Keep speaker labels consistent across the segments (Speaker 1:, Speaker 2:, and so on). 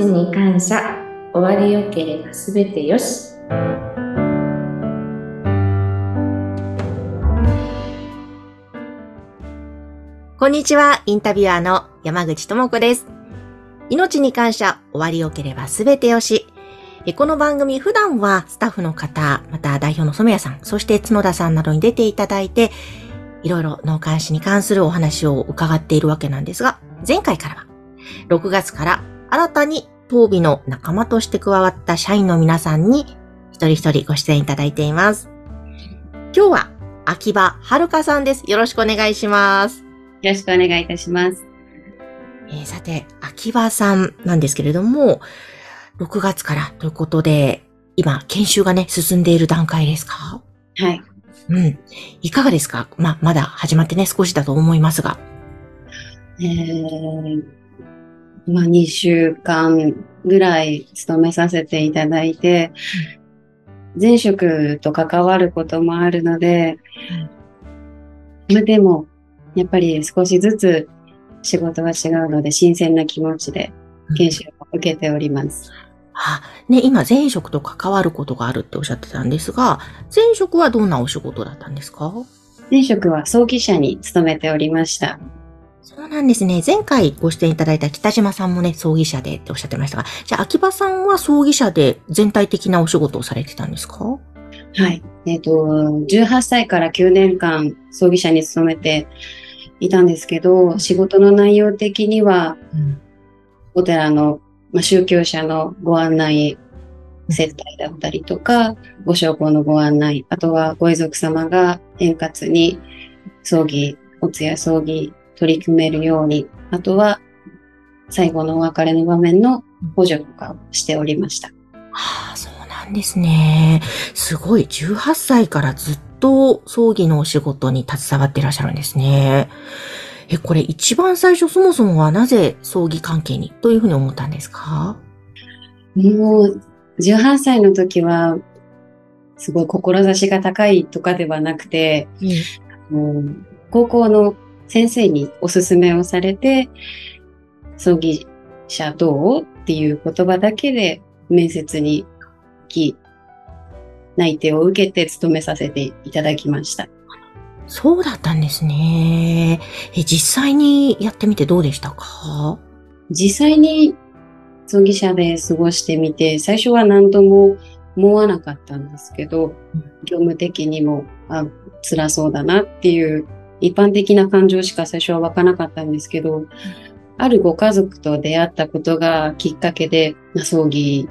Speaker 1: 命に感謝終わりよければすべてよし
Speaker 2: こんにちは、インタビュアーの山口智子です。命に感謝、終わりよければすべてよし。この番組普段はスタッフの方、また代表の染谷さん、そして角田さんなどに出ていただいて、いろいろ脳幹視に関するお話を伺っているわけなんですが、前回からは、6月から新たに当備の仲間として加わった社員の皆さんに、一人一人ご出演いただいています。今日は、秋葉遥さんです。よろしくお願いします。
Speaker 3: よろしくお願いいたします。
Speaker 2: えーさて、秋葉さんなんですけれども、6月からということで、今、研修がね、進んでいる段階ですか？
Speaker 3: はい。
Speaker 2: うん。いかがですか？ま、まだ始まってね、少しだと思いますが。
Speaker 3: えー、まあ、2週間ぐらい勤めさせていただいて、前職と関わることもあるので、まあでも、やっぱり少しずつ仕事は違うので、新鮮な気持ちで研修を受けております。
Speaker 2: あ、ね、今、前職と関わることがあるっておっしゃってたんですが、前職はどんなお仕事だったんですか？
Speaker 3: 前職は葬儀社に勤めておりました。
Speaker 2: そうなんですね。前回ご出演いただいた北島さんもね、葬儀社でっておっしゃってましたが、じゃあ、秋葉さんは葬儀社で全体的なお仕事をされてたんですか？
Speaker 3: はい。えっ、と、18歳から9年間葬儀社に勤めていたんですけど、仕事の内容的には、
Speaker 2: うん。
Speaker 3: お寺の、まあ、宗教者のご案内、接待だったりとか、ご焼香のご案内、あとはご遺族様が円滑に葬儀、お通夜葬儀取り組めるように、あとは最後のお別れの場面の補助とかをしておりました。
Speaker 2: ああ、そうなんですね。すごい、18歳からずっと葬儀のお仕事に携わっていらっしゃるんですね。え、これ一番最初そもそもはなぜ葬儀関係にというふうに思ったんですか？
Speaker 3: もう、18歳の時は、すごい志が高いとかではなくて、うん高校の先生におすすめをされて、葬儀者どうっていう言葉だけで面接に行き、内定を受けて勤めさせていただきました。
Speaker 2: そうだったんですね。え、実際にやってみてどうでしたか？
Speaker 3: 実際に葬儀社で過ごしてみて、最初は何とも思わなかったんですけど、業務的にも、あ、辛そうだなっていう一般的な感情しか最初は湧かなかったんですけど、あるご家族と出会ったことがきっかけで、まあ葬儀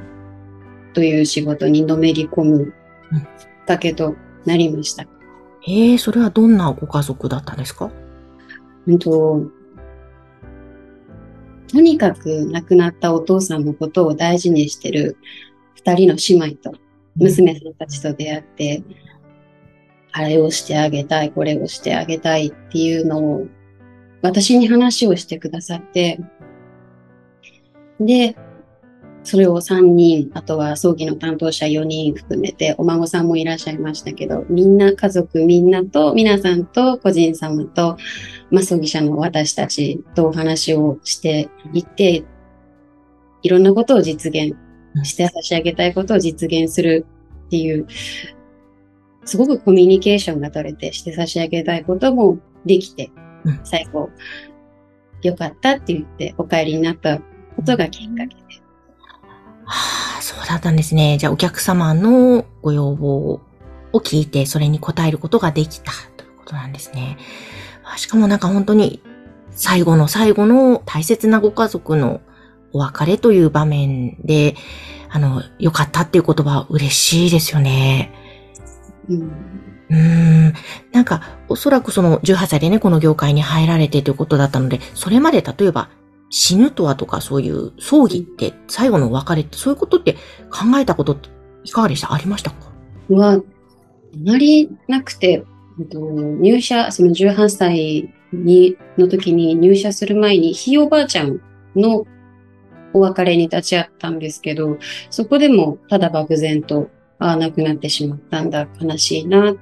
Speaker 3: という仕事にのめり込むきっかけとなりました。
Speaker 2: ええそれはどんなご家族だったんですか？
Speaker 3: うんととにかく亡くなったお父さんのことを大事にしてる二人の姉妹と娘さんたちと出会って、あれをしてあげたい、これをしてあげたいっていうのを私に話をしてくださって、で、それを3人、あとは葬儀の担当者4人含めて、お孫さんもいらっしゃいましたけど、みんな、家族みんなと、皆さんと、個人様と、まあ、葬儀者の私たちとお話をしていって、いろんなことを実現して差し上げたいことを実現するっていう、すごくコミュニケーションが取れてして差し上げたいこともできて
Speaker 2: うん、
Speaker 3: 最後、よかったって言ってお帰りになったことがきっかけで。
Speaker 2: はあ、そうだったんですね。じゃあお客様のご要望を聞いて、それに応えることができたということなんですね。あしかもなんか本当に最後の最後の大切なご家族のお別れという場面で、あの、良かったっていう言葉は嬉しいですよね。
Speaker 3: うん。
Speaker 2: うー。ん。なんか、おそらくその18歳でね、この業界に入られてということだったので、それまで例えば死ぬとはとかそういう葬儀って、最後のお別れって、そういうことって考えたことっていかがでした？ありましたか？
Speaker 3: は、あまりなくて、えっと入社、その18歳に、の時に入社する前に、ひいおばあちゃんのお別れに立ち会ったんですけど、そこでもただ漠然と、ああ、亡くなってしまったんだ、悲しいな。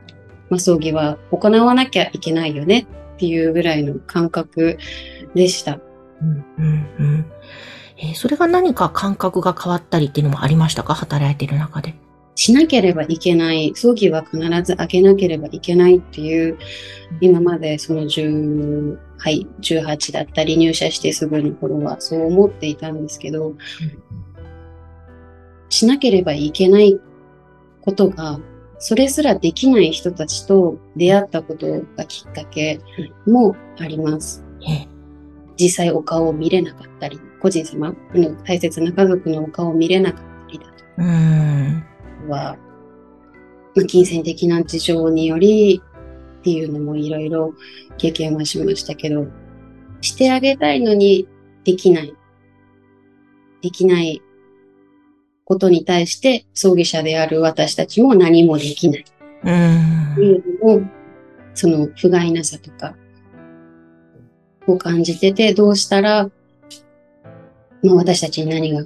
Speaker 3: まあ、葬儀は行わなきゃいけないよねっていうぐらいの感覚でした。
Speaker 2: うん、うん、うん。えーそれが何か感覚が変わったりっていうのもありましたか？働いている中で。
Speaker 3: しなければいけない、葬儀は必ず開けなければいけないっていう、今までその10、はい、18だったり入社してすぐの頃はそう思っていたんですけど、しなければいけないことが、それすらできない人たちと出会ったことがきっかけもあります。
Speaker 2: えー
Speaker 3: 実際お顔を見れなかったり、個人様の大切な家族のお顔を見れなかったりだと
Speaker 2: うーん。
Speaker 3: は、まあ、金銭的な事情によりっていうのもいろいろ経験はしましたけど、してあげたいのにできない。できないことに対して葬儀者である私たちも何もできない。
Speaker 2: うーん。
Speaker 3: というのも、その不甲斐なさとかを感じてて、どうしたら、まあ、私たちに何が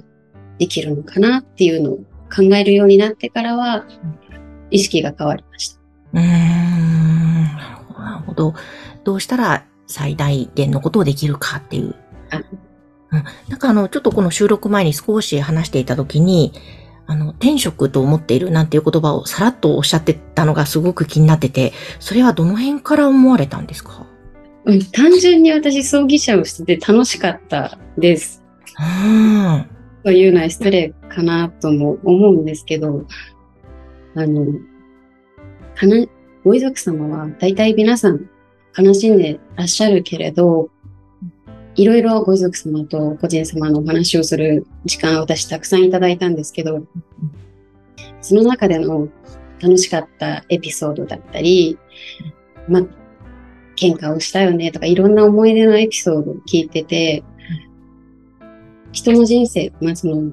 Speaker 3: できるのかなっていうのを考えるようになってからは、意識が変わりました。
Speaker 2: うーん。なるほど、なるほど。どうしたら最大限のことをできるかっていう。
Speaker 3: あ
Speaker 2: うん。なんかあの、ちょっとこの収録前に少し話していたときに、あの、天職と思っているなんていう言葉をさらっとおっしゃってたのがすごく気になってて、それはどの辺から思われたんですか？
Speaker 3: うん、単純に私葬儀者をしてて楽しかったです。
Speaker 2: うーん。
Speaker 3: というのは失礼かなとも思うんですけど、あの、かな、ご遺族様は大体皆さん悲しんでらっしゃるけれど、いろいろご遺族様と個人様のお話をする時間を私たくさんいただいたんですけど、その中での楽しかったエピソードだったり、ま、喧嘩をしたよねとかいろんな思い出のエピソードを聞いてて、人の人生、まあ、その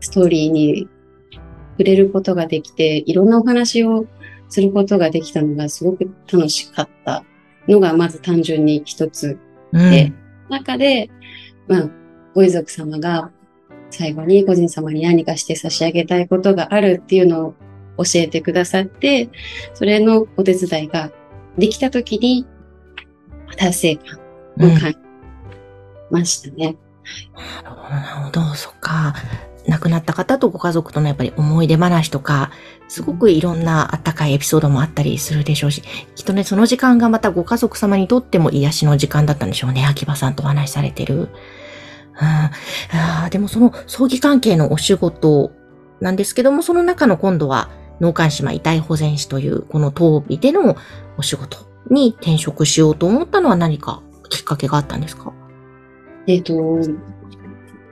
Speaker 3: ストーリーに触れることができて、いろんなお話をすることができたのがすごく楽しかったのがまず単純に一つ
Speaker 2: うん。
Speaker 3: で中で、まあ、ご遺族様が最後に個人様に何かして差し上げたいことがあるっていうのを教えてくださって、それのお手伝いができたときに達成感
Speaker 2: うん
Speaker 3: を感じましたね。
Speaker 2: なるほど、なるほど、そっか。亡くなった方とご家族とのやっぱり思い出話とか、すごくいろんなあったかいエピソードもあったりするでしょうし、きっとね、その時間がまたご家族様にとっても癒しの時間だったんでしょうね。秋葉さんとお話しされてる。でもその葬儀関係のお仕事なんですけども、その中の今度は農館島遺体保全士というこの当日でのお仕事に転職しようと思ったのは何かきっかけがあったんですか？
Speaker 3: えっ、と、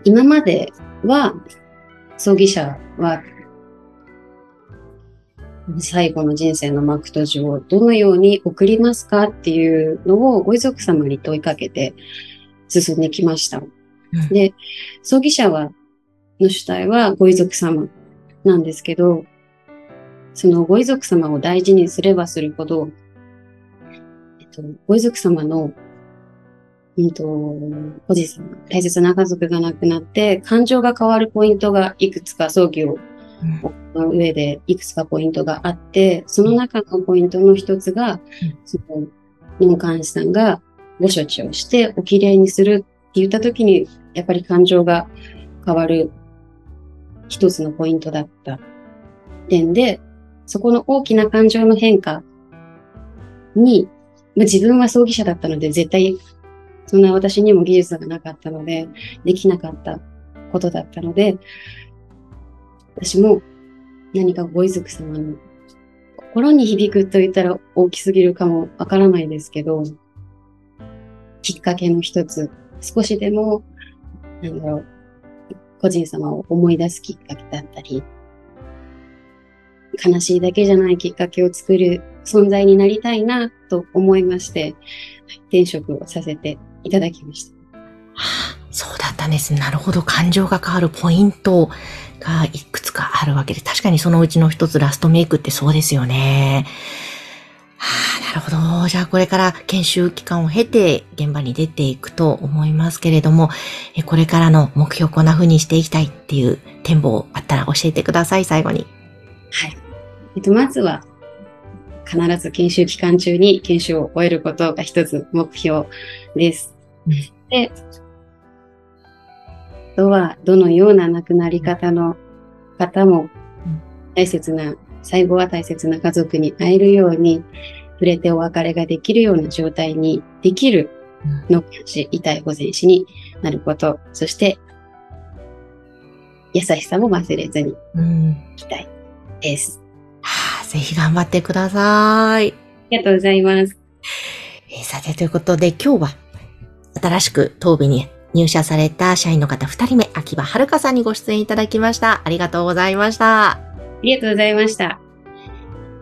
Speaker 3: 今までは、葬儀者は、最後の人生の幕閉じをどのように送りますかっていうのをご遺族様に問いかけて進んできました。
Speaker 2: ん
Speaker 3: で、葬儀者は、の主体はご遺族様なんですけど、そのご遺族様を大事にすればするほど、えっと、ご遺族様のうんと、おじさん、大切な家族が亡くなって、感情が変わるポイントがいくつか葬儀を
Speaker 2: うん
Speaker 3: の上でいくつかポイントがあって、その中のポイントの一つが、その農館士さんがご処置をしておきれいにするって言った時に、やっぱり感情が変わる一つのポイントだった点で、そこの大きな感情の変化に、ま、自分は葬儀者だったので絶対そんな私にも技術がなかったので、できなかったことだったので、私も何かご遺族様の心に響くと言ったら大きすぎるかもわからないですけど、きっかけの一つ、少しでも、なんだろう、個人様を思い出すきっかけだったり、悲しいだけじゃないきっかけを作る存在になりたいなと思いまして、転職をさせていただきました。
Speaker 2: はあそうだったんです。なるほど。感情が変わるポイントがいくつかあるわけで、確かにそのうちの一つラストメイクってそうですよね。はあ、なるほど。じゃあこれから研修期間を経て現場に出ていくと思いますけれども、えこれからの目標こんな風にしていきたいっていう展望あったら教えてください、最後に。
Speaker 3: はい。えっと、まずは、必ず研修期間中に研修を終えることが一つ目標です。
Speaker 2: うん
Speaker 3: で、ことは、どのような亡くなり方の方も大切な、最後は大切な家族に会えるように、触れてお別れができるような状態にできるのし、痛い保全師になること、そして、優しさも忘れずに
Speaker 2: うん。
Speaker 3: いきたいです。
Speaker 2: はあ、ぜひ頑張ってください。
Speaker 3: ありがとうございます。
Speaker 2: えーさて、ということで今日は、新しく当備に入社された社員の方2人目、秋葉遥さんにご出演いただきました。ありがとうございました。
Speaker 3: ありがとうございました。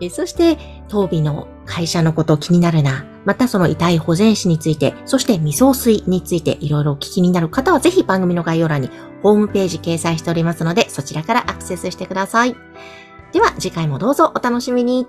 Speaker 2: えーそして、当備の会社のこと気になるな、またその遺体保全士について、そして未送水についていろいろお聞きになる方は、ぜひ番組の概要欄にホームページ掲載しておりますので、そちらからアクセスしてください。では、次回もどうぞお楽しみに。